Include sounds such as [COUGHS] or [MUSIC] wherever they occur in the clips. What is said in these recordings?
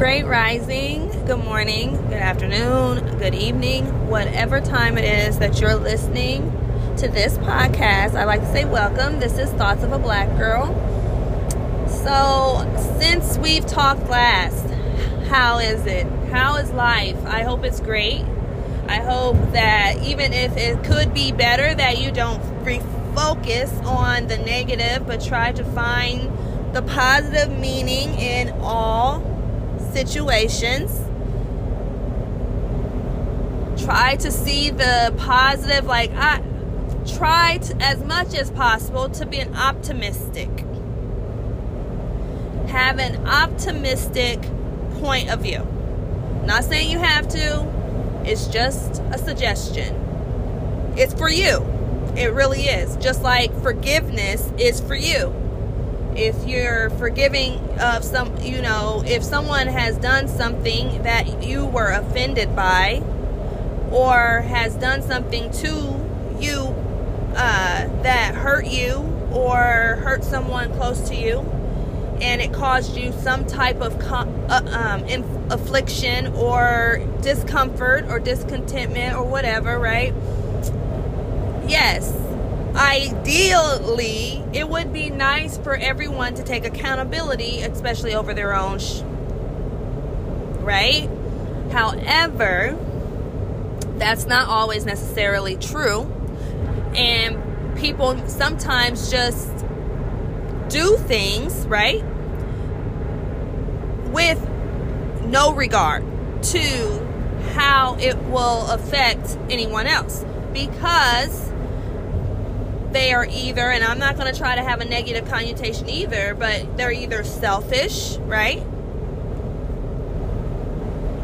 Great rising, good morning, good afternoon, good evening, whatever time it is that you're listening to this podcast. I'd like to say welcome. This is Thoughts of a Black Girl. So, since we've talked last, how is it? How is life? I hope it's great. I hope that even if it could be better, that you don't refocus on the negative, but try to find the positive meaning in all situations. Try to see the positive, like I try to, as much as possible to be an optimistic. Have an optimistic point of view. Not saying you have to, it's just a suggestion. It's for you. It really is. Just like forgiveness is for you if you're forgiving of some you know if someone has done something that you were offended by or has done something to you uh, that hurt you or hurt someone close to you and it caused you some type of com- uh, um, affliction or discomfort or discontentment or whatever right? Yes ideally, it would be nice for everyone to take accountability, especially over their own, sh- right? However, that's not always necessarily true. And people sometimes just do things, right? With no regard to how it will affect anyone else. Because they are either, and I'm not going to try to have a negative connotation either, but they're either selfish, right?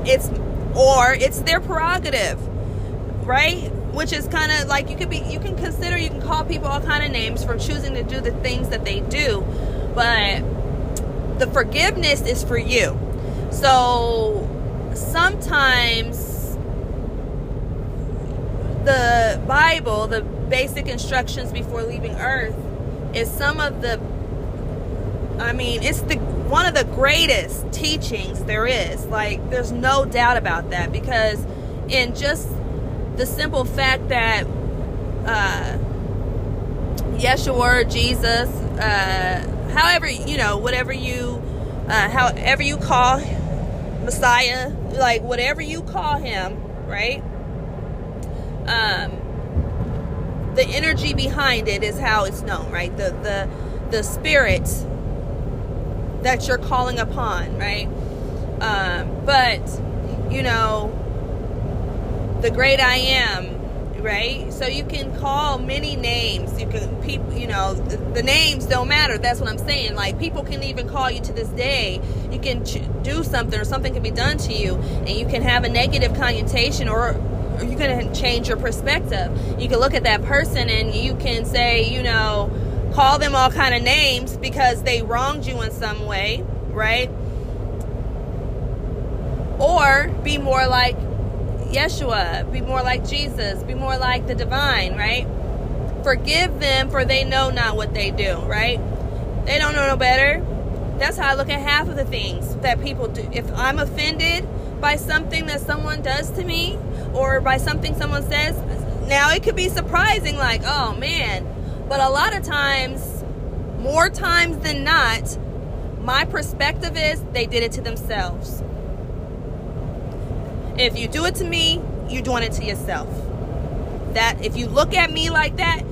It's, or it's their prerogative, right? Which is kind of like you could be, you can consider, you can call people all kind of names for choosing to do the things that they do, but the forgiveness is for you. So sometimes the Bible, the basic instructions before leaving earth is some of the I mean, it's the one of the greatest teachings there is. Like there's no doubt about that because in just the simple fact that uh Yeshua, Jesus, uh however, you know, whatever you uh however you call Messiah, like whatever you call him, right? Um the energy behind it is how it's known, right? The the the spirit that you're calling upon, right? Um, but you know, the great I am, right? So you can call many names. You can people, you know, the, the, names don't matter. That's what I'm saying. Like people can even call you to this day. You can ch- do something or something can be done to you, and you can have a negative connotation or you can change your perspective. You can look at that person and you can say, you know, call them all kind of names because they wronged you in some way, right? Or be more like Yeshua, be more like Jesus, be more like the divine, right? Forgive them for they know not what they do, right? They don't know no better. That's how I look at half of the things that people do. If I'm offended by something that someone does to me, or by something someone says. Now, it could be surprising, like, oh man, but a lot of times, more times than not, my perspective is they did it to themselves. If you do it to me, you're doing it to yourself. That if you look at me like that,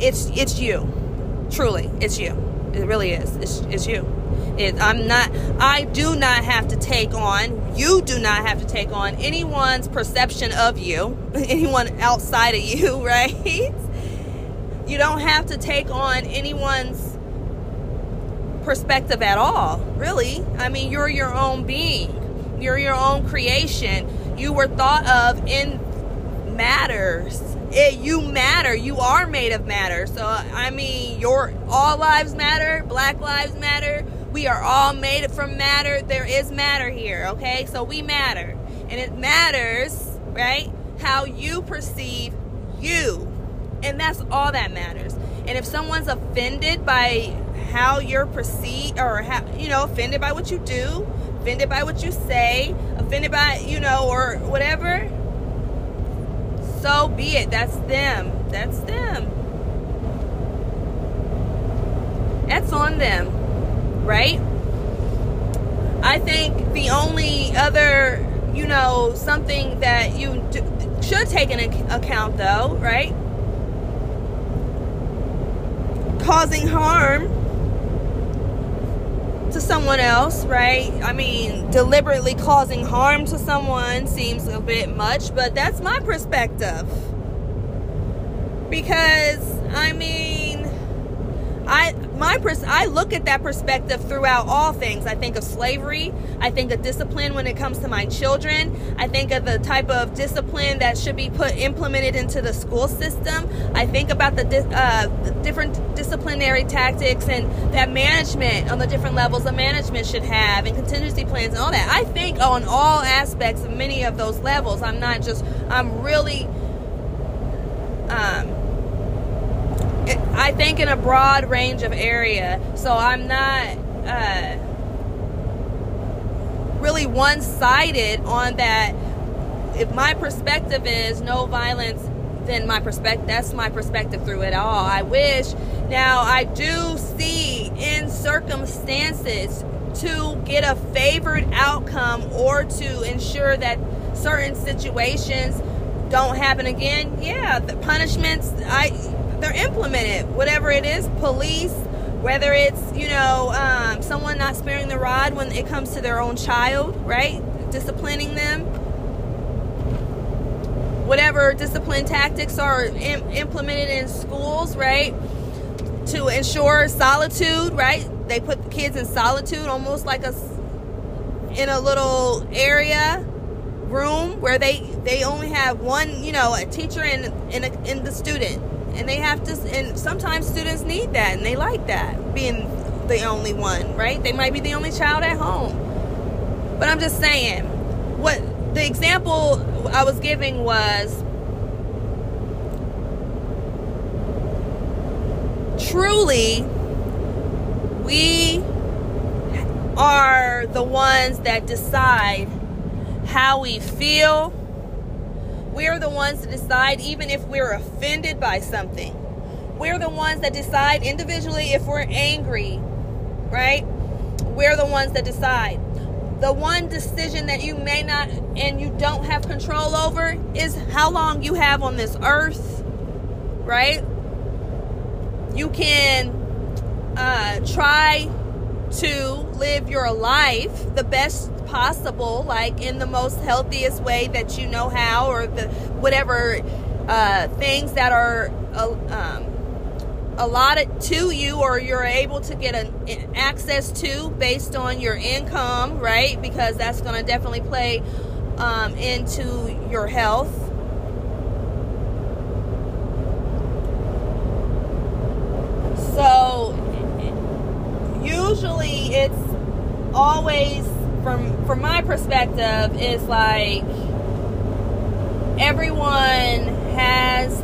it's it's you. Truly, it's you. It really is. It's, it's you. It, I'm not, I do not have to take on, you do not have to take on anyone's perception of you, [LAUGHS] anyone outside of you, [LAUGHS] right? You don't have to take on anyone's perspective at all, really. I mean, you're your own being, you're your own creation. You were thought of in matters. It, you matter. You are made of matter. So I mean, your all lives matter. Black lives matter. We are all made from matter. There is matter here, okay? So we matter. And it matters, right? How you perceive you. And that's all that matters. And if someone's offended by how you're perceived or how you know offended by what you do offended by what you say offended by you know or whatever so be it that's them that's them that's on them right i think the only other you know something that you should take into account though right causing harm to someone else, right? I mean, deliberately causing harm to someone seems a bit much, but that's my perspective. Because, I mean, I my pers- I look at that perspective throughout all things. I think of slavery. I think of discipline when it comes to my children. I think of the type of discipline that should be put implemented into the school system. I think about the, di- uh, different disciplinary tactics and that management on the different levels of management should have and contingency plans and all that. I think on all aspects of many of those levels. I'm not just. I'm really. Um, I think in a broad range of area. So I'm not uh, really one sided on that. If my perspective is no violence, then my perspective that's my perspective through it all. I wish now I do see in circumstances to get a favored outcome or to ensure that certain situations don't happen again. Yeah, the punishments I they're implemented. Whatever it is, police, whether it's you know um, someone not sparing the rod when it comes to their own child, right? Disciplining them. Whatever discipline tactics are Im- implemented in schools, right? To ensure solitude, right? They put the kids in solitude, almost like a in a little area room where they they only have one, you know, a teacher and and the student and they have to and sometimes students need that and they like that being the only one right? They might be the only child at home. But i'm just saying what the example i was giving was truly we are the ones that decide how we feel we're the ones to decide, even if we're offended by something. We're the ones that decide individually if we're angry, right? We're the ones that decide. The one decision that you may not and you don't have control over is how long you have on this earth, right? You can uh, try to live your life the best possible, like in the most healthiest way that you know how, or the whatever uh, things that are uh, um, allotted to you or you're able to get an, access to based on your income, right? Because that's going to definitely play um, into your health. So usually it's always from from my perspective is like everyone has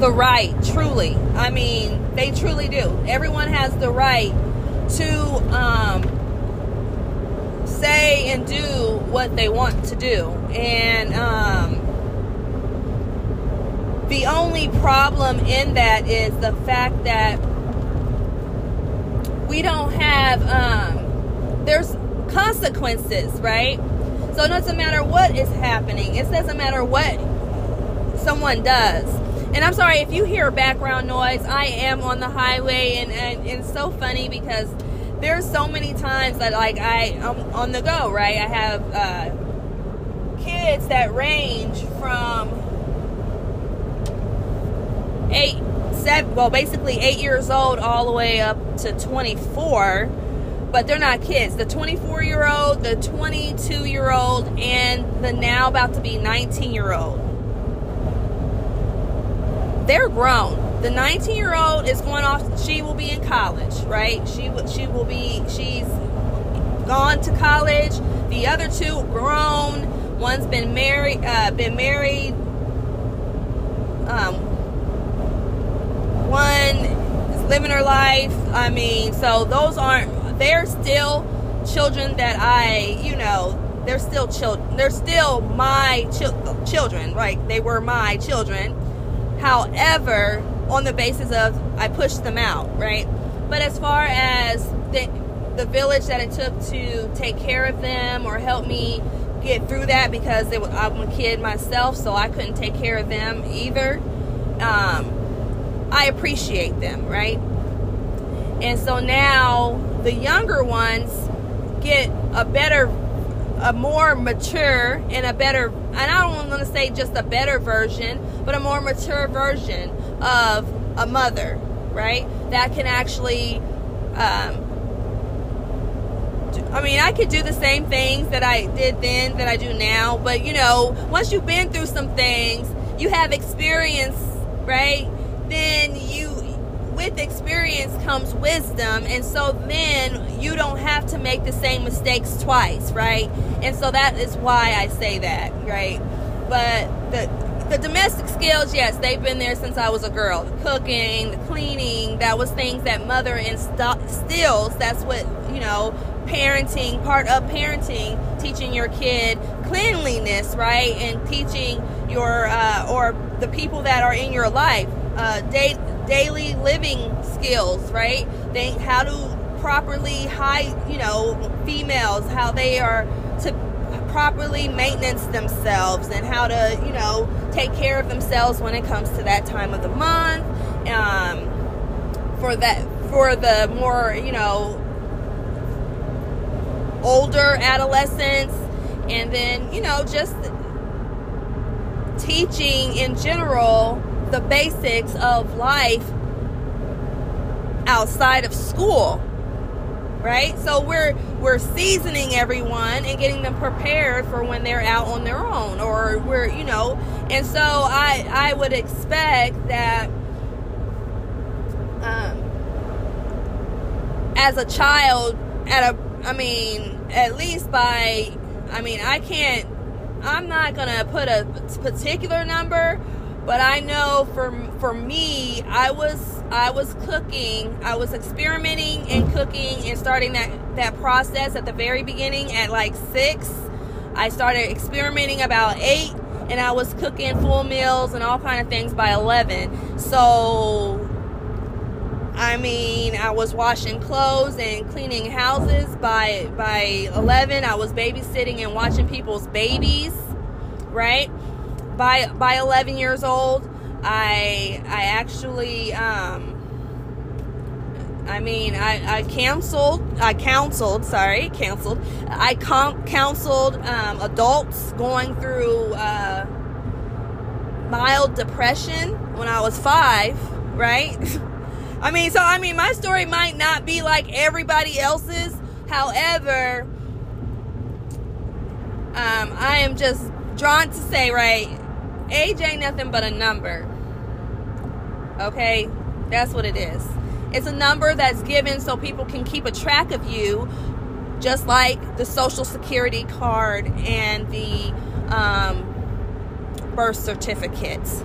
the right truly. I mean they truly do. Everyone has the right to um, say and do what they want to do. And um, the only problem in that is the fact that we don't have um, there's consequences, right? So it doesn't matter what is happening. It doesn't matter what someone does. And I'm sorry if you hear background noise. I am on the highway, and, and, it's so funny because there's so many times that like I I'm on the go, right? I have uh, kids that range from eight, seven, well, basically eight years old all the way up to 24 but they're not kids. The 24 year old, the 22 year old, and the now about to be 19 year old. They're grown. The 19 year old is going off. She will be in college, right? She she will be. She's gone to college. The other two grown. One's been married. Uh, been married. Um, one is living her life. I mean, so those aren't, they're still children that I, you know, they're still children. They're still my ch- children, right? They were my children. However, on the basis of I pushed them out, right? But as far as the, the village that it took to take care of them or help me get through that because was, I'm a kid myself, so I couldn't take care of them either. Um, I appreciate them, right? And so now the younger ones get a better a more mature and a better and I don't want to say just a better version, but a more mature version of a mother, right? That can actually um, I mean, I could do the same things that I did then that I do now, but you know, once you've been through some things, you have experience, right? Then you with experience comes wisdom and so then you don't have to make the same mistakes twice right? And so that is why i say that right? But the the domestic skills yes they've been there since i was a girl. The cooking the cleaning that was things that mother instills that's what you know parenting part of parenting teaching your kid cleanliness right? And teaching your uh, or the people that are in your life uh, daily living skills, right? They how to properly hide, you know, females, how they are to properly maintenance themselves and how to, you know, take care of themselves when it comes to that time of the month. Um, for that, for the more, you know, older adolescents, and then, you know, just teaching in general the basics of life outside of school right? So we're we're seasoning everyone and getting them prepared for when they're out on their own or we're you know and so i i would expect that um, as a child at a i mean at least by i mean i can't i'm not gonna put a particular number but I know for for me, I was I was cooking, I was experimenting and cooking and starting that that process at the very beginning at like 6. I started experimenting about 8 and I was cooking full meals and all kind of things by 11. So I mean, I was washing clothes and cleaning houses by by 11. I was babysitting and watching people's babies, right? By by 11 years old, I I actually um, I mean, I, I counseled, I counseled, sorry, counseled. I com- counseled um, adults going through uh, mild depression when I was five, right? [LAUGHS] I mean, so I mean, my story might not be like everybody else's. However, um, I am just drawn to say, right, Age ain't nothing but a number. Okay? That's what it is. It's a number that's given so people can keep a track of you, just like the social security card and the um, birth certificates.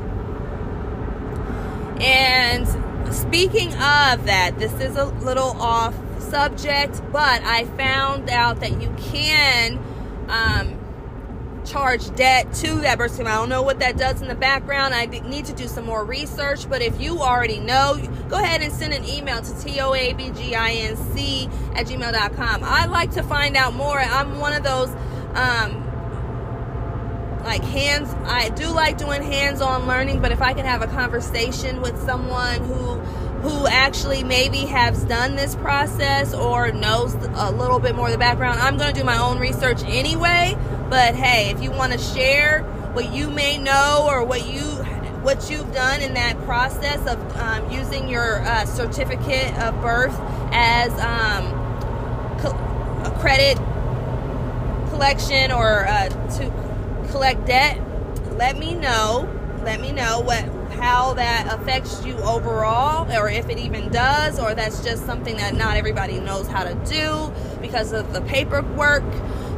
And speaking of that, this is a little off subject, but I found out that you can um, charge debt to that certificate. I don't know what that does in the background. I need to do some more research. But if you already know, go ahead and send an email to toabginc at gmail.com. I like to find out more. I'm one of those um, like hands I do like doing hands-on learning, but if I can have a conversation with someone who who actually maybe has done this process or knows a little bit more of the background, I'm going to do my own research anyway but hey, if you want to share what you may know or what you what you've done in that process of um, using your uh, certificate of birth as um, co- a credit collection or uh, to collect debt, let me know. Let me know what how that affects you overall, or if it even does, or that's just something that not everybody knows how to do because of the paperwork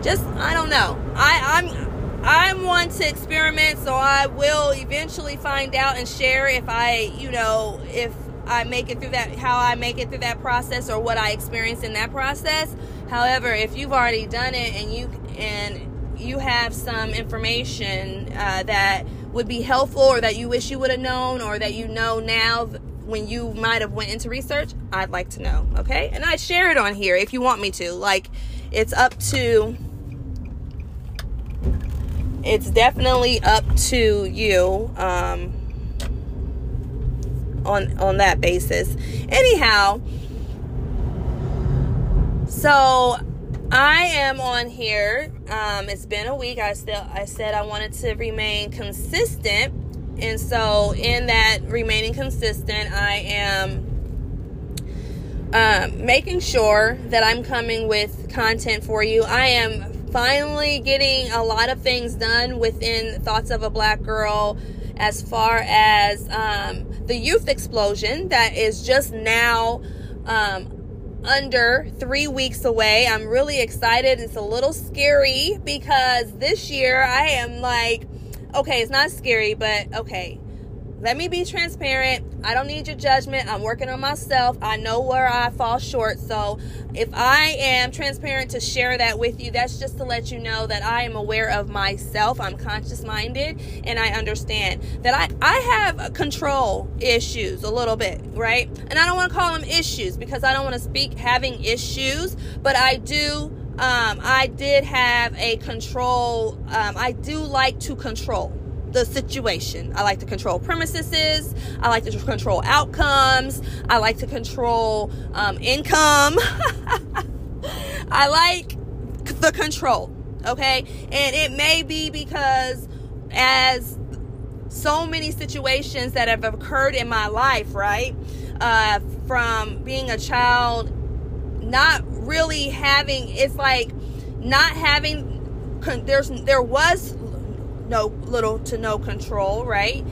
just I don't know. I, I'm I'm one to experiment, so I will eventually find out and share if I, you know, if I make it through that how I make it through that process or what I experience in that process. However, if you've already done it and you and you have some information uh, that would be helpful or that you wish you would have known or that you know now when you might have went into research, I'd like to know, okay? And I share it on here if you want me to. Like it's up to it's definitely up to you um, on on that basis. Anyhow, so I am on here. Um, it's been a week. I still I said I wanted to remain consistent, and so in that remaining consistent, I am um, making sure that I'm coming with content for you. I am finally getting a lot of things done within Thoughts of a Black Girl as far as um, the youth explosion that is just now um, under three weeks away. I'm really excited. It's a little scary because this year I am like, okay, it's not scary, but okay, let me be transparent. I don't need your judgment. I'm working on myself. I know where I fall short. So, if I am transparent to share that with you, that's just to let you know that I am aware of myself. I'm conscious minded and I understand that I, I have control issues a little bit, right? And I don't want to call them issues because I don't want to speak having issues, but I do um, I did have a control. Um, I do like to control the situation. I like to control premises. I like to control outcomes. I like to control um, income. [LAUGHS] I like the control. Okay. And it may be because as so many situations that have occurred in my life, right? Uh, from being a child, not really having, it's like not having, there's, there was no little to no control, right?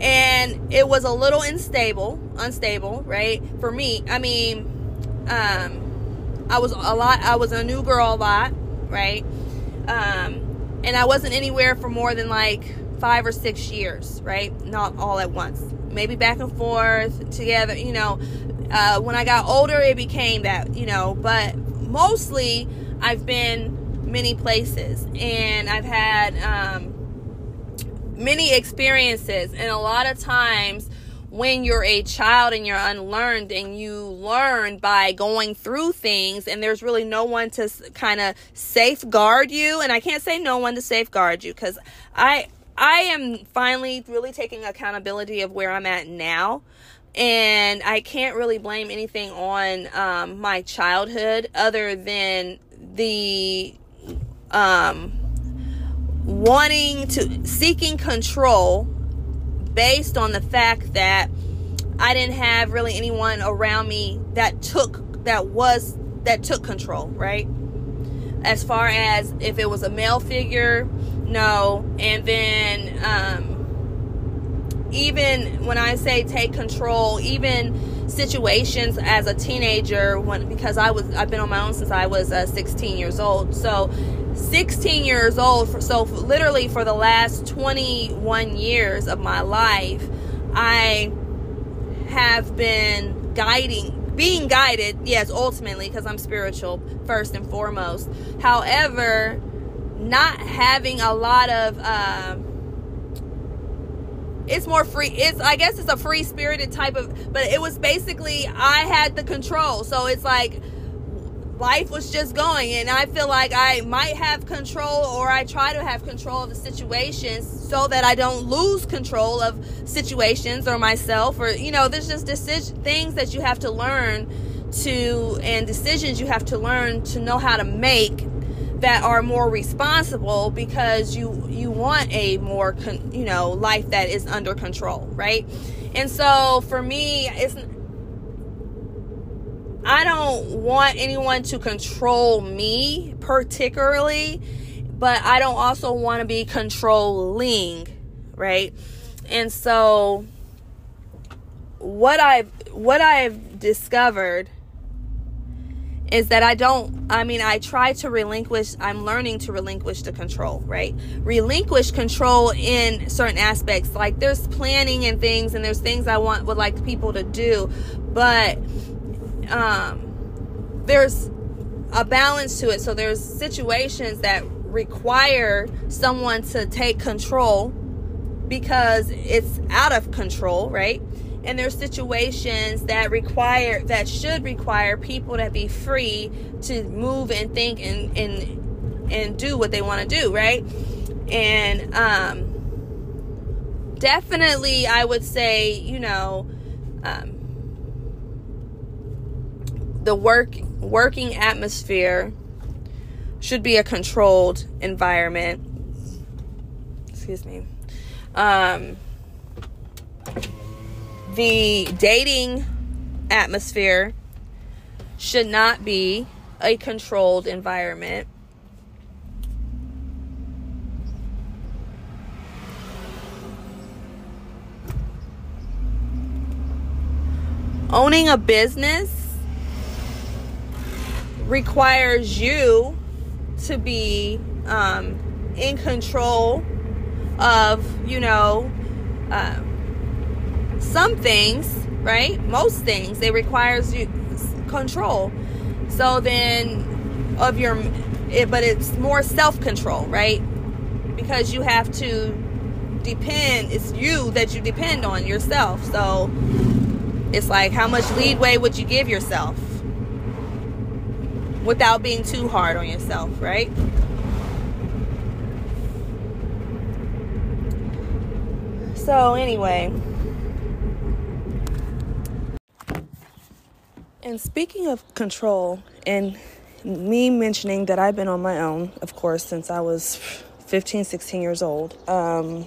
And it was a little unstable, unstable, right? For me, I mean, um, I was a lot. I was a new girl a lot, right? Um, and I wasn't anywhere for more than like five or six years, right? Not all at once. Maybe back and forth together, you know. Uh, when I got older, it became that, you know. But mostly, I've been many places and I've had um, many experiences. And a lot of times, when you're a child and you're unlearned and you learn by going through things and there's really no one to kind of safeguard you and I can't say no one to safeguard you cuz I I am finally really taking accountability of where I'm at now and I can't really blame anything on um, my childhood other than the um, wanting to seeking control based on the fact that I didn't have really anyone around me that took that was that took control, right? As far as if it was a male figure, no, and then um, even when I say take control, even situations as a teenager, when because I was I've been on my own since I was uh, 16 years old, so 16 years old for, so literally for the last 21 years of my life i have been guiding being guided yes ultimately because i'm spiritual first and foremost. However not having a lot of um, it's more free it's i guess it's a free spirited type of but it was basically i had the control. So it's like life was just going and i feel like i might have control or i try to have control of the situations so that i don't lose control of situations or myself or you know there's just decision things that you have to learn to and decisions you have to learn to know how to make that are more responsible because you you want a more con, you know life that is under control right and so for me it's I don't want anyone to control me particularly, but I don't also want to be controlling, right? And so what I've what I've discovered is that I don't, I mean, I try to relinquish, I'm learning to relinquish the control, right? Relinquish control in certain aspects. Like there's planning and things, and there's things I want, would like people to do, but, um, there's a balance to it. So there's situations that require someone to take control because it's out of control, right? And there's situations that require that should require people to be free to move and think and and and do what they want to do right? And um definitely i would say you know um the work working atmosphere should be a controlled environment. Excuse me. Um the dating atmosphere should not be a controlled environment. Owning a business requires you to be um, in control of, you know, um, some things, right? Most things, it requires you control. So then of your it, but it's more self-control, right? Because you have to depend it's you that you depend on yourself. So it's like how much leeway would you give yourself without being too hard on yourself, right? So anyway, And speaking of control, and me mentioning that I've been on my own, of course, since I was 15, 16 years old, um,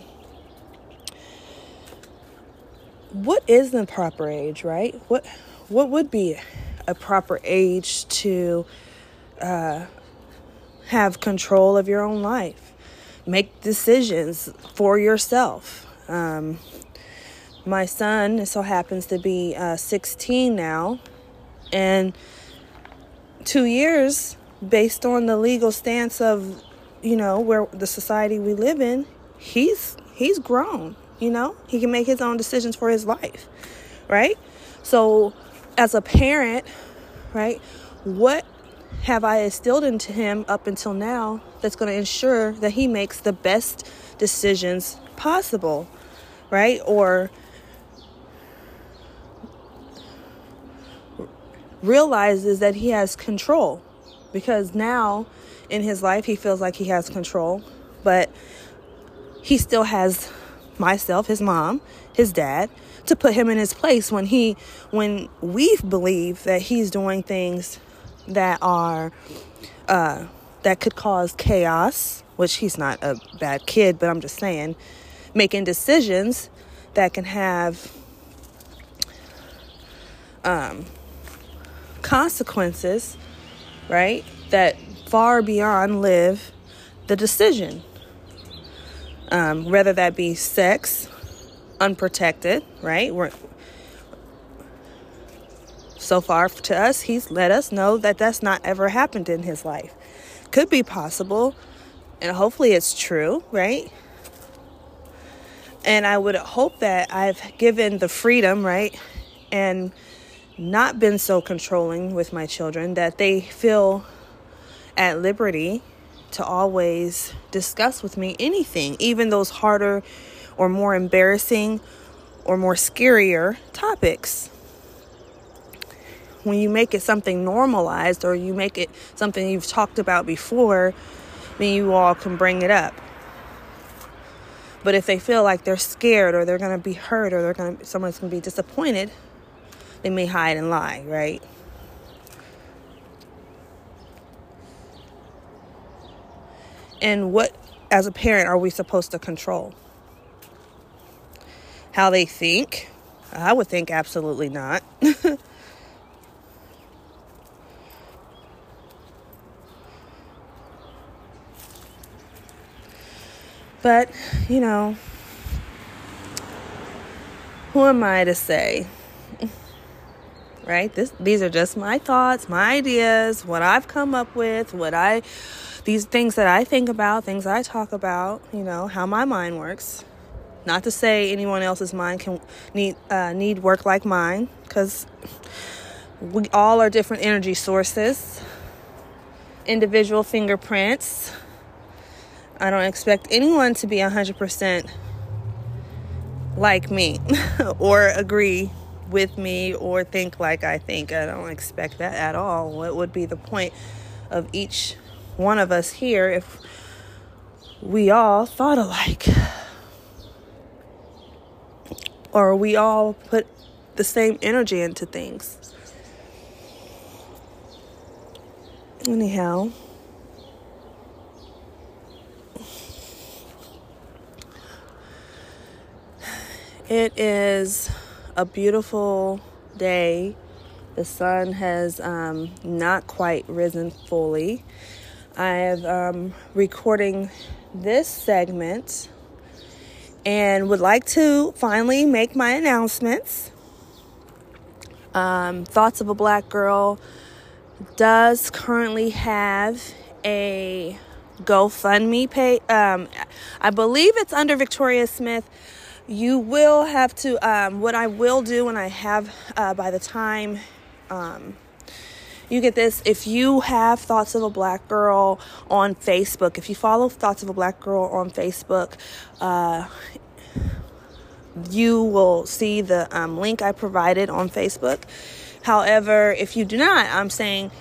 what is the proper age, right? What what would be a proper age to uh, have control of your own life, make decisions for yourself? Um, my son so happens to be uh, 16 now, and two years based on the legal stance of you know where the society we live in he's he's grown you know? He can make his own decisions for his life right? So as a parent right what have i instilled into him up until now that's going to ensure that he makes the best decisions possible right? Or realizes that he has control because now in his life he feels like he has control, but he still has myself, his mom, his dad to put him in his place when he when we believe that he's doing things that are uh that could cause chaos, which he's not a bad kid, but I'm just saying making decisions that can have um consequences, right, that far beyond live the decision. Um, whether that be sex, unprotected, right? We're, so far to us, he's let us know that that's not ever happened in his life. Could be possible, and hopefully it's true, right? And I would hope that I've given the freedom, right? And not been so controlling with my children that they feel at liberty to always discuss with me anything, even those harder or more embarrassing or more scarier topics. When you make it something normalized or you make it something you've talked about before, then you all can bring it up. But if they feel like they're scared or they're going to be hurt or they're going to someone's going to be disappointed, they may hide and lie, right? And what, as a parent, are we supposed to control? How they think? I would think absolutely not. [LAUGHS] but, you know, who am I to say? Right? This these are just my thoughts, my ideas, what I've come up with, what I these things that I think about, things I talk about, you know, how my mind works. Not to say anyone else's mind can need uh, need work like mine, because we all are different energy sources, individual fingerprints. I don't expect anyone to be 100% like me [LAUGHS] or agree with me or think like I think. I don't expect that at all. What would be the point of each one of us here if we all thought alike? Or we all put the same energy into things? Anyhow, it is a beautiful day. The sun has um, not quite risen fully. I am um, recording this segment and would like to finally make my announcements. Um, Thoughts of a Black Girl does currently have a GoFundMe page. Um, I believe it's under Victoria Smith. You will have to, um, what I will do when I have, uh, by the time um, you get this, if you have Thoughts of a Black Girl on Facebook, if you follow Thoughts of a Black Girl on Facebook, uh, you will see the um, link I provided on Facebook However, if you do not, I'm saying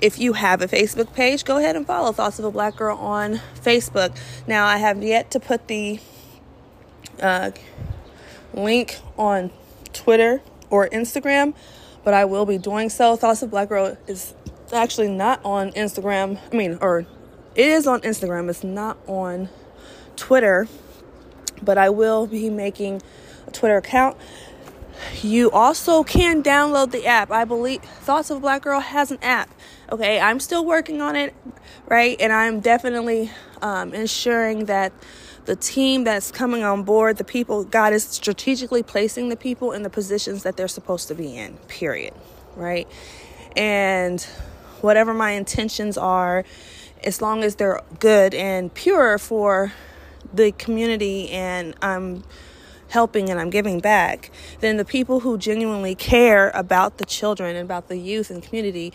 if you have a Facebook page, go ahead and follow Thoughts of a Black Girl on Facebook. Now, I have yet to put the uh, link on Twitter or Instagram, but I will be doing so. Thoughts of Black Girl is actually not on Instagram. I mean, or it is on Instagram, it's not on Twitter, but I will be making a Twitter account you also can download the app. I believe Thoughts of Black Girl has an app. Okay, I'm still working on it, right? And I'm definitely um, ensuring that the team that's coming on board, the people, God is strategically placing the people in the positions that they're supposed to be in, period, right? And whatever my intentions are, as long as they're good and pure for the community and I'm helping and I'm giving back, then the people who genuinely care about the children and about the youth and community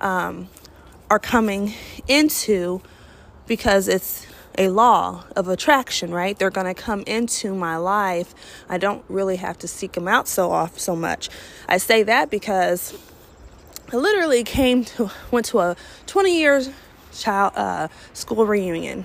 um, are coming into because it's a law of attraction, right? They're going to come into my life. I don't really have to seek them out so off so much. I say that because I literally came to went to a 20 years child uh, school reunion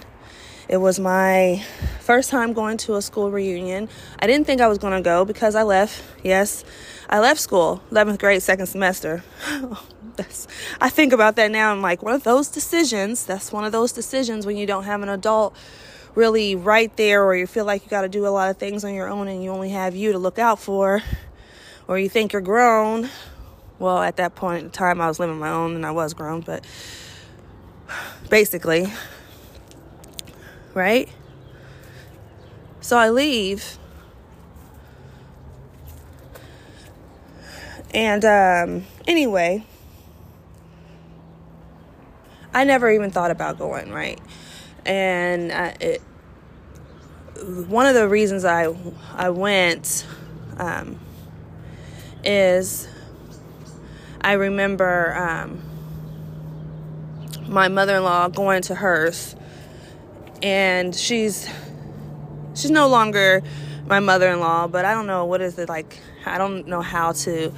it was my first time going to a school reunion. I didn't think I was going to go because I left. Yes, I left school, 11th grade, second semester. [LAUGHS] that's, I think about that now. I'm like, one of those decisions, that's one of those decisions when you don't have an adult really right there, or you feel like you got to do a lot of things on your own and you only have you to look out for, or you think you're grown. Well, at that point in time, I was living my own and I was grown, but basically, right? So I leave. And um, anyway, I never even thought about going, right? And I, it, one of the reasons I I went um, is I remember um, my mother-in-law going to hers and she's she's no longer my mother-in-law but i don't know what is it like i don't know how to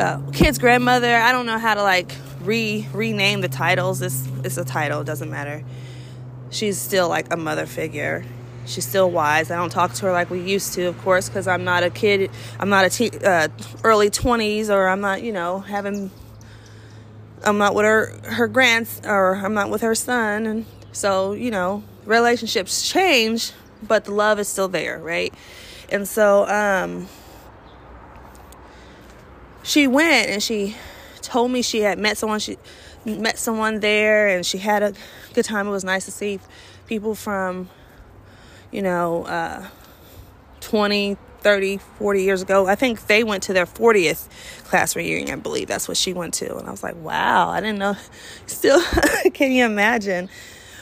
uh, kid's grandmother i don't know how to like re rename the titles. It's it's a title it doesn't matter. She's still like a mother figure. She's still wise. I don't talk to her like we used to of course because i'm not a kid i'm not a te- uh, early 20s or i'm not you know having i'm not with her her grands or i'm not with her son. And so you know relationships change, but the love is still there, right? And so um, she went and she told me she had met someone she met someone there and she had a good time. It was nice to see people from you know uh, 20 30, 40 years ago. I think they went to their 40th class reunion, I believe that's what she went to. And I was like, wow, I didn't know. [LAUGHS] Still, [LAUGHS] can you imagine?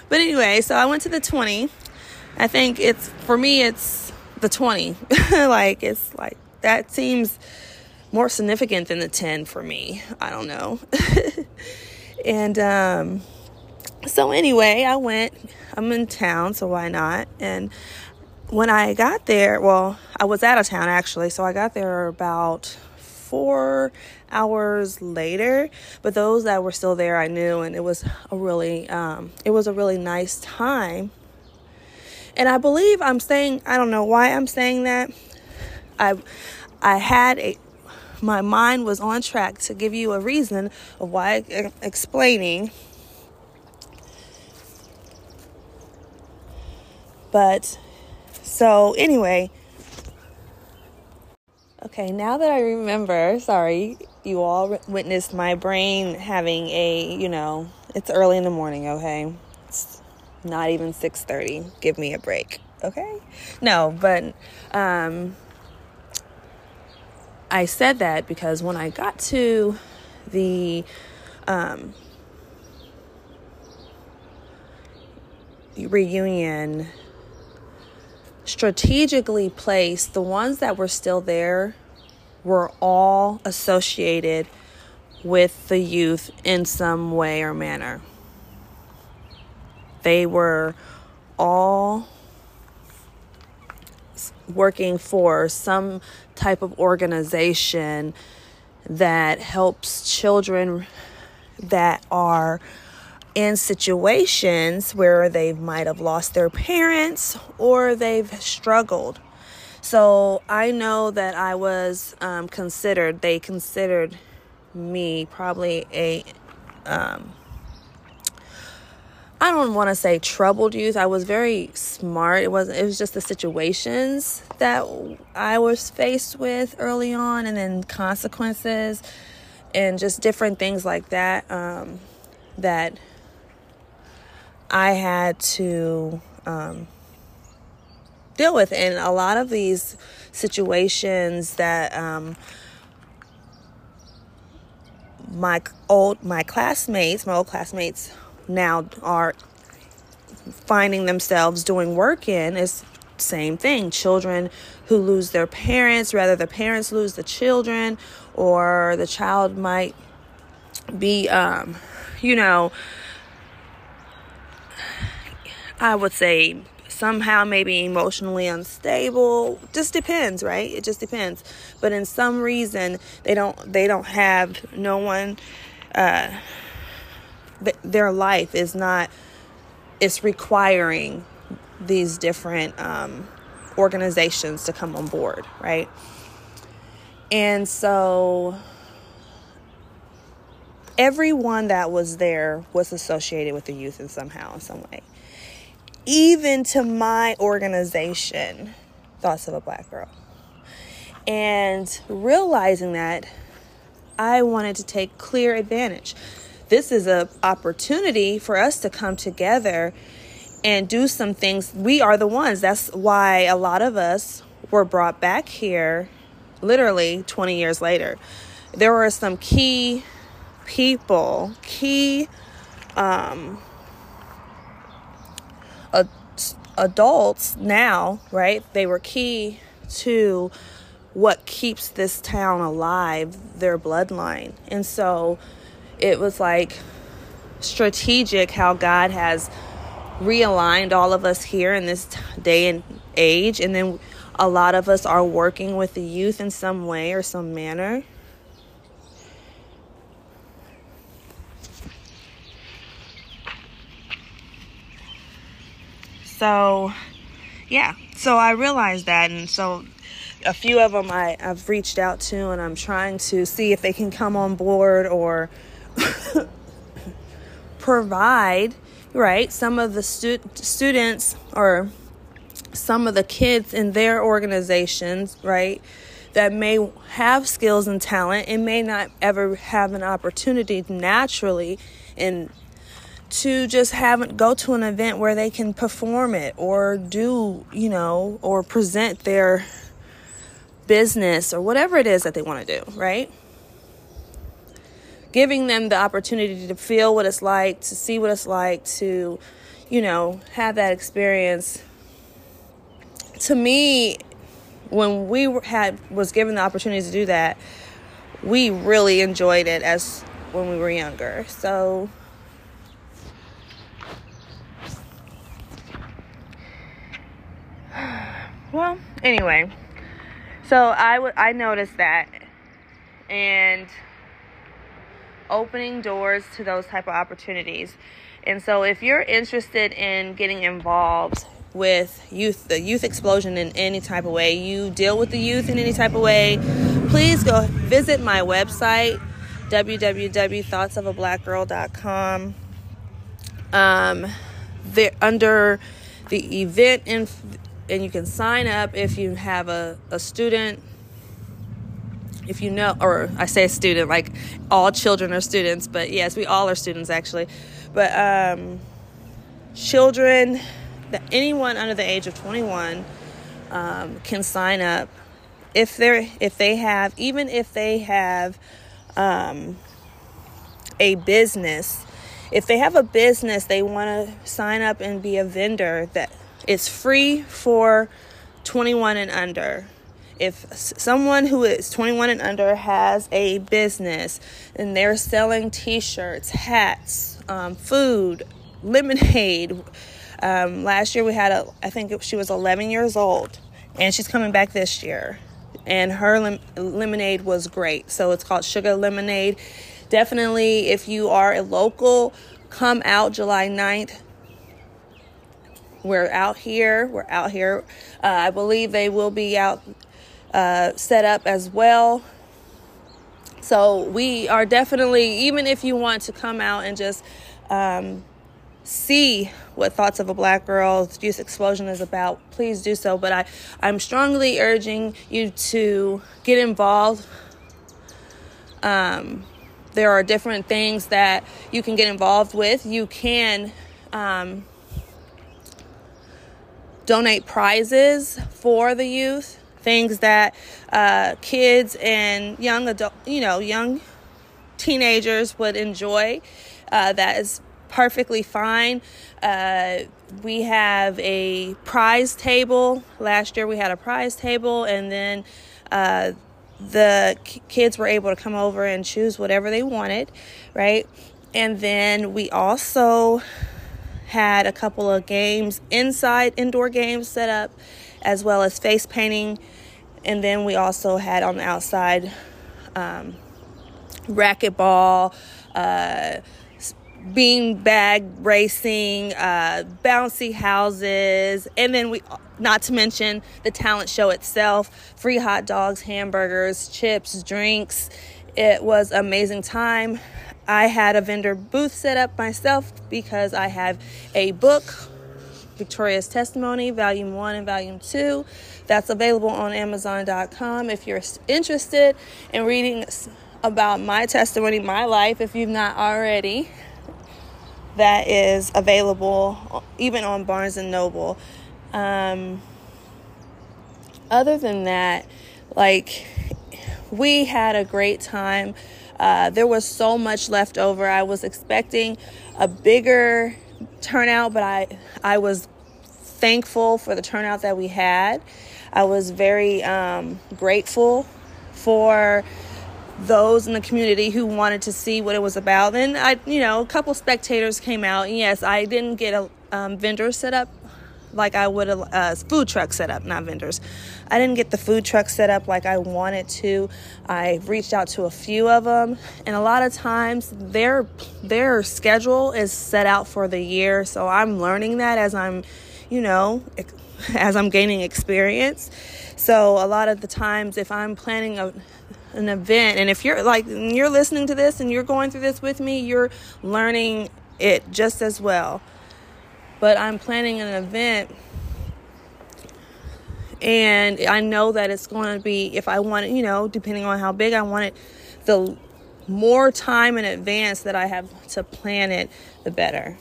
But anyway, so I went to the 20. I think it's, for me, it's the 20. [LAUGHS] like, it's like, that seems more significant than the 10 for me. I don't know. [LAUGHS] and, um, so anyway, I went. I'm in town, so why not? And when I got there, well, I was out of town actually, so I got there about four hours later. But those that were still there, I knew, and it was a really, um, it was a really nice time. And I believe I'm saying, I don't know why I'm saying that. I, I had a, my mind was on track to give you a reason of why explaining. But so, anyway, okay, now that I remember, sorry, you all witnessed my brain having a, you know, it's early in the morning, okay? It's not even 6:30. Give me a break, okay? No, but um I said that because when I got to the um reunion strategically placed, the ones that were still there were all associated with the youth in some way or manner. They were all working for some type of organization that helps children that are in situations where they might have lost their parents or they've struggled. So I know that I was um, considered, they considered me probably a, um, I don't want to say troubled youth. I was very smart. It wasn't, it was just the situations that I was faced with early on and then consequences and just different things like that um, that I had to um, deal with. And a lot of these situations that um, my old my classmates, my old classmates now are finding themselves doing work in is same thing. Children who lose their parents, rather the parents lose the children, or the child might be, um, you know, I would say somehow maybe emotionally unstable. Just depends right? It just depends. But in some reason they don't they don't have no one uh th- their life is not it's requiring these different um organizations to come on board right and so everyone that was there was associated with the youth in somehow in some way even to my organization, Thoughts of a Black Girl. And realizing that, I wanted to take clear advantage. This is an opportunity for us to come together and do some things. We are the ones. That's why a lot of us were brought back here literally 20 years later. There were some key people, key um, adults now, right? They were key to what keeps this town alive, their bloodline. And so it was like strategic how God has realigned all of us here in this day and age. And then a lot of us are working with the youth in some way or some manner. so yeah so i realized that and so a few of them I, i've reached out to and i'm trying to see if they can come on board or [COUGHS] provide right some of the stu- students or some of the kids in their organizations right that may have skills and talent and may not ever have an opportunity naturally and to just have go to an event where they can perform it or do you know or present their business or whatever it is that they want to do, right? Giving them the opportunity to feel what it's like, to see what it's like, to, you know, have that experience. To me, when we had was given the opportunity to do that, we really enjoyed it as when we were younger. So [SIGHS] well, anyway, so I, w- I noticed that and opening doors to those type of opportunities. And so if you're interested in getting involved with youth the youth explosion in any type of way, you deal with the youth in any type of way, please go visit my website www.thoughtsofablackgirl.com. Um, there under the event inf- and you can sign up if you have a, a student if you know or i say student like all children are students but yes we all are students actually but um, children that anyone under the age of 21 um, can sign up if they're if they have even if they have um, a business if they have a business they want to sign up and be a vendor that it's free for 21 and under. If someone who is 21 and under has a business and they're selling t shirts, hats, um, food, [LAUGHS] lemonade, um, last year we had a, I think she was 11 years old and she's coming back this year. And her lim- lemonade was great. So it's called Sugar Lemonade. Definitely, if you are a local, come out July 9th we're out here. We're out here. Uh, I believe they will be out uh, set up as well. So we are definitely, even if you want to come out and just um, see what Thoughts of a Black Girl's Youth Explosion is about, please do so. But I, I'm strongly urging you to get involved. Um, there are different things that you can get involved with. You can. Um, donate prizes for the youth, things that uh, kids and young adult, you know, young teenagers would enjoy. Uh, that is perfectly fine. Uh, we have a prize table. Last year we had a prize table, and then uh, the kids were able to come over and choose whatever they wanted, right? And then we also had a couple of games inside, indoor games set up, as well as face painting. And then we also had on the outside um, racquetball, uh, bean bag racing, uh, bouncy houses, and then we, not to mention the talent show itself, free hot dogs, hamburgers, chips, drinks. It was amazing time. I had a vendor booth set up myself because I have a book, Victoria's Testimony, Volume 1 and Volume 2. That's available on Amazon.com if you're interested in reading about my testimony, my life, if you've not already. That is available even on Barnes and Noble. Um, other than that, like, we had a great time uh, there was so much left over. I was expecting a bigger turnout, but I I was thankful for the turnout that we had. I was very um, grateful for those in the community who wanted to see what it was about. And I, you know, a couple spectators came out. And yes, I didn't get a um, vendor set up like I would a uh, food truck set up, not vendors. I didn't get the food truck set up like I wanted to. I reached out to a few of them, and a lot of times their their schedule is set out for the year. So I'm learning that as I'm, you know, [LAUGHS] as I'm gaining experience. So a lot of the times, if I'm planning a an event, and if you're like you're listening to this and you're going through this with me, you're learning it just as well but I'm planning an event and I know that it's going to be if I want it, you know, depending on how big I want it, the more time in advance that I have to plan it, the better,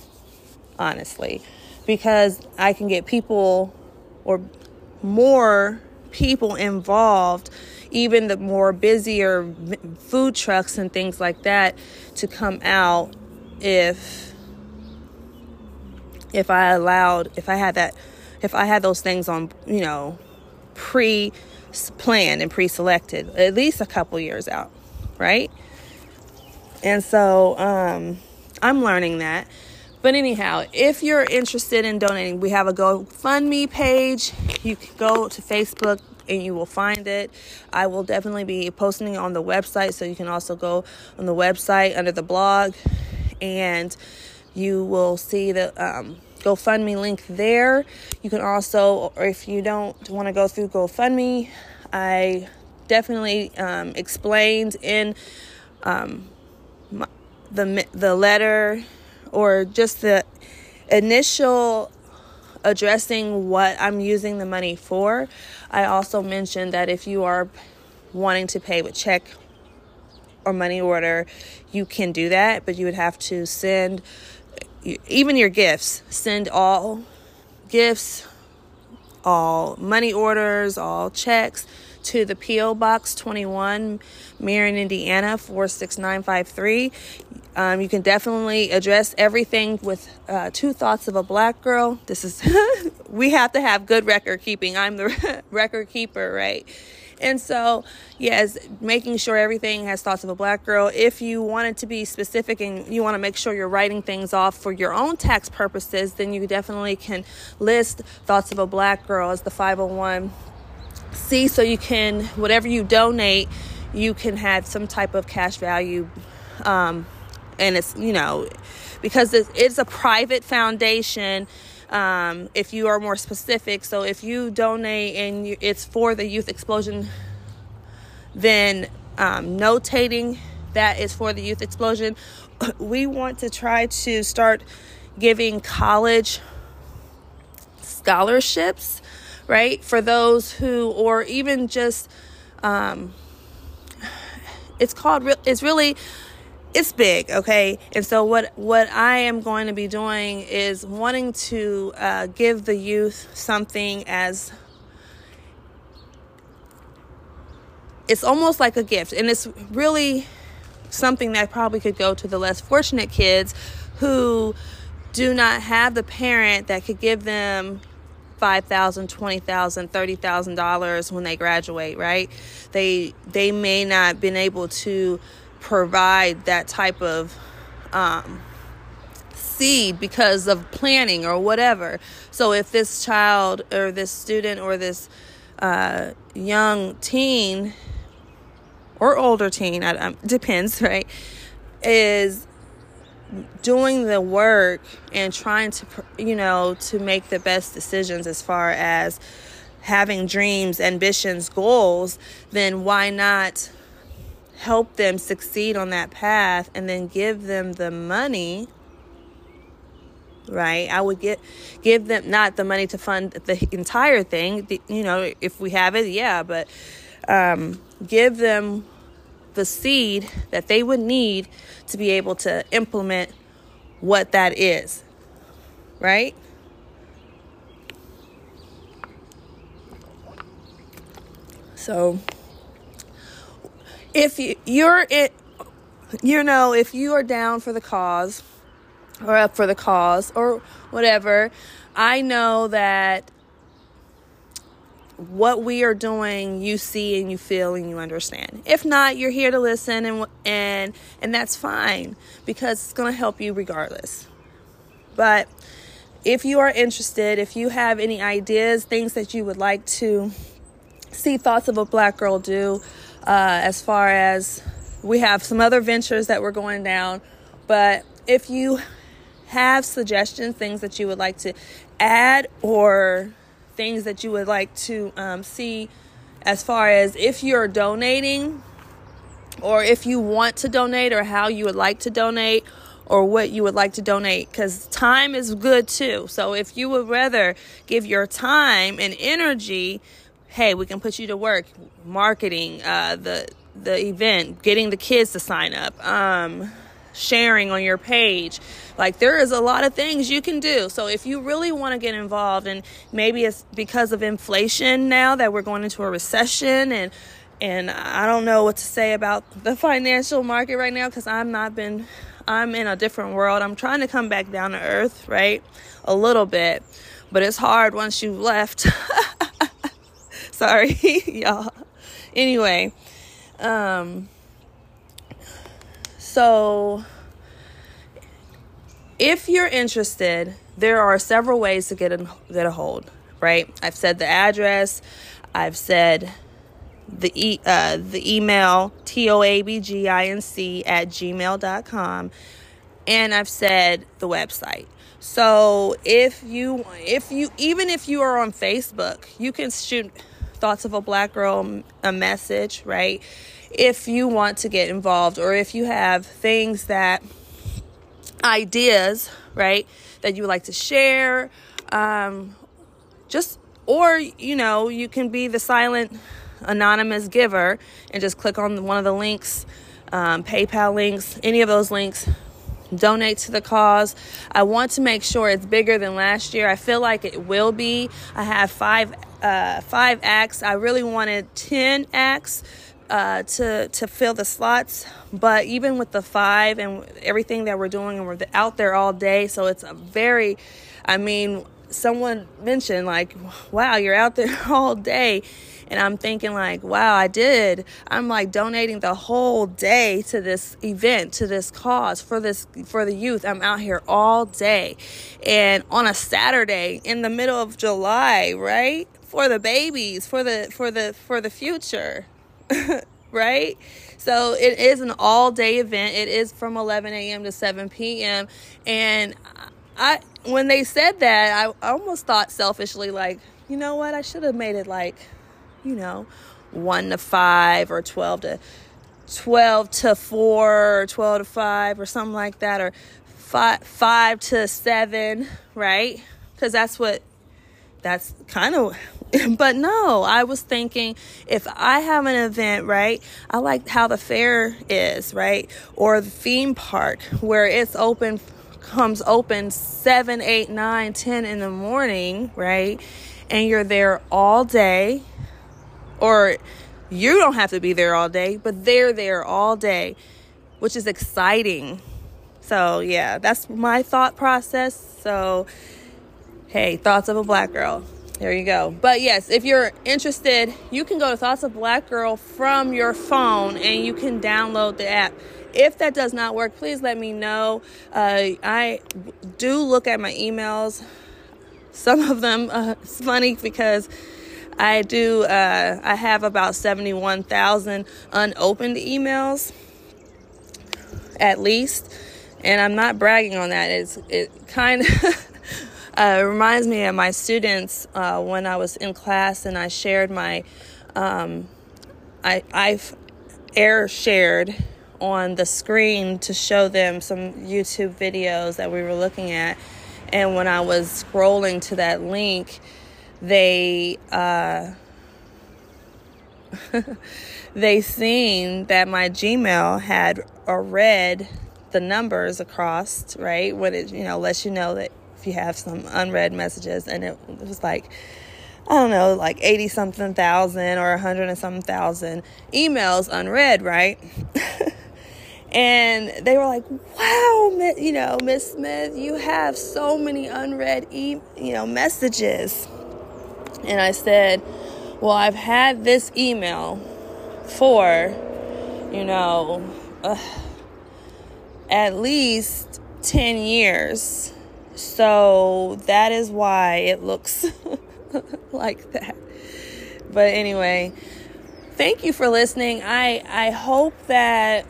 honestly, because I can get people or more people involved, even the more busier food trucks and things like that, to come out if if I allowed if I had that if I had those things on you know pre planned and pre selected at least a couple years out, right? And so um, I'm learning that. But anyhow, if you're interested in donating, we have a GoFundMe page. You can go to Facebook and you will find it. I will definitely be posting on the website, so you can also go on the website under the blog and you will see the um, GoFundMe link there. You can also, or if you don't want to go through GoFundMe, I definitely um, explained in um, my, the the letter or just the initial addressing what I'm using the money for. I also mentioned that if you are wanting to pay with check or money order, you can do that, but you would have to send even your gifts, send all gifts, all money orders, all checks to the P.O. Box 21, Marion, Indiana 46953. Um, you can definitely address everything with uh, two thoughts of a black girl. This is, [LAUGHS] we have to have good record keeping. I'm the [LAUGHS] record keeper, right? And so, yes, making sure everything has thoughts of a black girl. If you wanted to be specific and you want to make sure you're writing things off for your own tax purposes, then you definitely can list thoughts of a black girl as the 501 C so you can, whatever you donate, you can have some type of cash value. Um, and it's, you know, because it's a private foundation um, if you are more specific. So if you donate and you, it's for the youth explosion, then um, notating that is for the youth explosion. [CLEARS THROAT] We want to try to start giving college scholarships, right? For those who, or even just, um, it's called, it's really it's big okay and so what what i am going to be doing is wanting to uh, give the youth something as it's almost like a gift and it's really something that probably could go to the less fortunate kids who do not have the parent that could give them $5,000, $20,000, $30,000 when they graduate, right? They they may not been able to provide that type of um, seed because of planning or whatever. So if this child or this student or this uh, young teen or older teen, I, I, [LAUGHS] depends, right, is doing the work and trying to, you know, to make the best decisions as far as having dreams, ambitions, goals, then why not help them succeed on that path and then give them the money right? I would get give them not the money to fund the entire thing you know if we have it yeah but um, give them the seed that they would need to be able to implement what that is right? So if you, you're it, you know, if you are down for the cause or up for the cause or whatever, I know that what we are doing you see and you feel and you understand. If not you're here to listen and and and that's fine because it's going to help you regardless. But if you are interested if you have any ideas things that you would like to see thoughts of a black girl do uh, as far as we have some other ventures that we're going down. But if you have suggestions, things that you would like to add, or things that you would like to um, see as far as if you're donating, or if you want to donate, or how you would like to donate, or what you would like to donate because time is good too. So if you would rather give your time and energy hey, we can put you to work, marketing uh, the the event, getting the kids to sign up, um, sharing on your page, Like there is a lot of things you can do. So if you really want to get involved and maybe it's because of inflation now that we're going into a recession and and I don't know what to say about the financial market right now cuz I'm not been I'm in a different world. I'm trying to come back down to earth, right? A little bit. But it's hard once you've left. [LAUGHS] Sorry, [LAUGHS] y'all. Anyway, um so if you're interested, there are several ways to get a, get a hold, right? I've said the address, I've said the e- uh, the email toabginc at gmail.com and i've said the website so if you if you even if you are on facebook you can shoot thoughts of a black girl a message right if you want to get involved or if you have things that ideas right that you would like to share um, just or you know you can be the silent anonymous giver and just click on one of the links, um, PayPal links, any of those links. Donate to the cause. I want to make sure it's bigger than last year. I feel like it will be. I have five uh, five acts. I really wanted ten acts uh, to to fill the slots, but even with the five and everything that we're doing, and we're out there all day, so it's a very. I mean, someone mentioned like, "Wow, you're out there [LAUGHS] all day." And I'm thinking like, wow, I did. I'm like donating the whole day to this event, to this cause for this for the youth. I'm out here all day. And on a Saturday in the middle of July, right? For the babies, for the for the for the future. [LAUGHS] right? So it is an all day event. It is from 11 a.m. to 7 p.m. And I, when they said that, I almost thought selfishly, like, you know what? I should have made it like you know, 1 to 5 or 12 to 12 to 4 or 12 to 5 or something like that or 5 5 to 7, right? Cuz that's what that's kind of [LAUGHS] but no, I was thinking if I have an event, right? I like how the fair is, right? Or the theme park where it's open comes open 7, 8, 9, 10 in the morning, right? And you're there all day or you don't have to be there all day, but they're there all day, which is exciting. So, yeah, that's my thought process. So, hey, thoughts of a black girl. There you go. But yes, if you're interested, you can go to Thoughts of Black Girl from your phone and you can download the app. If that does not work, please let me know. Uh, I do look at my emails. Some of them, uh, it's [LAUGHS] funny because I do, uh, I have about 71,000 unopened emails at least. And I'm not bragging on that. It's, it kind of [LAUGHS] uh, reminds me of my students uh, when I was in class and I shared my, um, I, I've air shared on the screen to show them some YouTube videos that we were looking at. And when I was scrolling to that link, they uh, [LAUGHS] they seen that my Gmail had a read the numbers across, right? When it you know lets you know that if you have some unread messages, and it, was like I don't know, like 80 something thousand or 100 and something thousand emails unread, right? [LAUGHS] and they were like, "Wow, you know, Miss Smith, you have so many unread e- you know messages." And I said, Well, I've had this email for, you know, uh, at least 10 years. So that is why it looks [LAUGHS] like that. But anyway, thank you for listening. I I hope that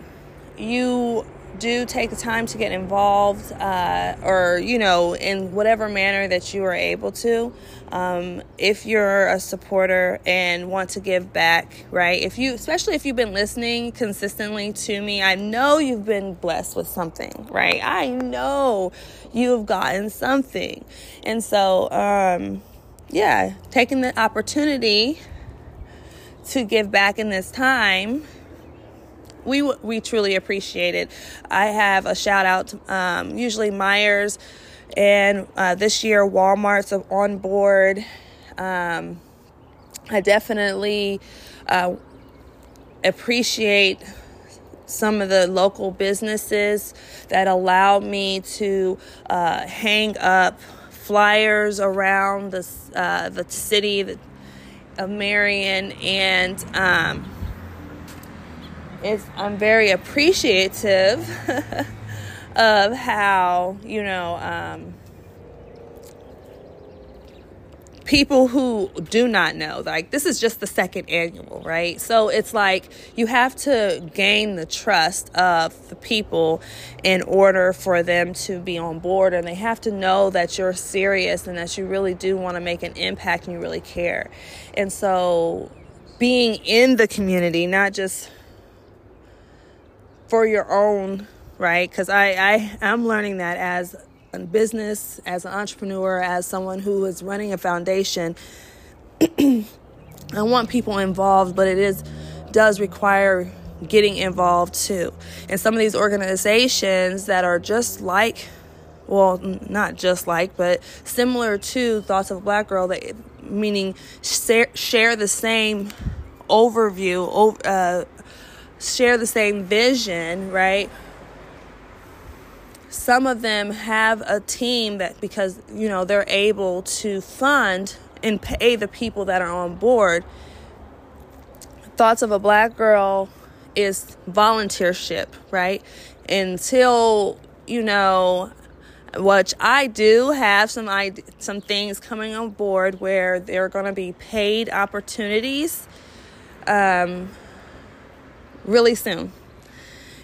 you do take the time to get involved uh, or you know in whatever manner that you are able to um, if you're a supporter and want to give back right? If you especially if you've been listening consistently to me i know you've been blessed with something right? I know you've gotten something. And so um, yeah taking the opportunity to give back in this time we we truly appreciate it. I have a shout out to um, usually Meijer's, and uh, this year Walmart's on board. Um, I definitely uh, appreciate some of the local businesses that allow me to uh, hang up flyers around the uh, the city of Marion, and um, it's I'm very appreciative [LAUGHS] of how you know. Um, people who do not know like this is just the second annual right so it's like you have to gain the trust of the people in order for them to be on board and they have to know that you're serious and that you really do want to make an impact and you really care and so being in the community not just for your own right because I, I i'm learning that as a business, as an entrepreneur, as someone who is running a foundation, [CLEARS THROAT] I want people involved, but it is does require getting involved too. And some of these organizations that are just like well, not just like, but similar to Thoughts of a Black Girl, that meaning share, share the same overview, uh, share the same vision, right? Some of them have a team that because you know they're able to fund and pay the people that are on board thoughts of a black girl is volunteership right until you know which I do have some some things coming on board where there are going to be paid opportunities um, really soon.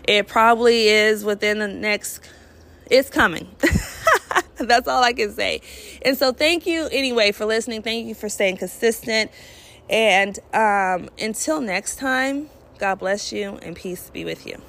It probably is within the next it's coming. [LAUGHS] That's all I can say. And so, thank you anyway for listening. Thank you for staying consistent. And um, until next time, God bless you and peace be with you.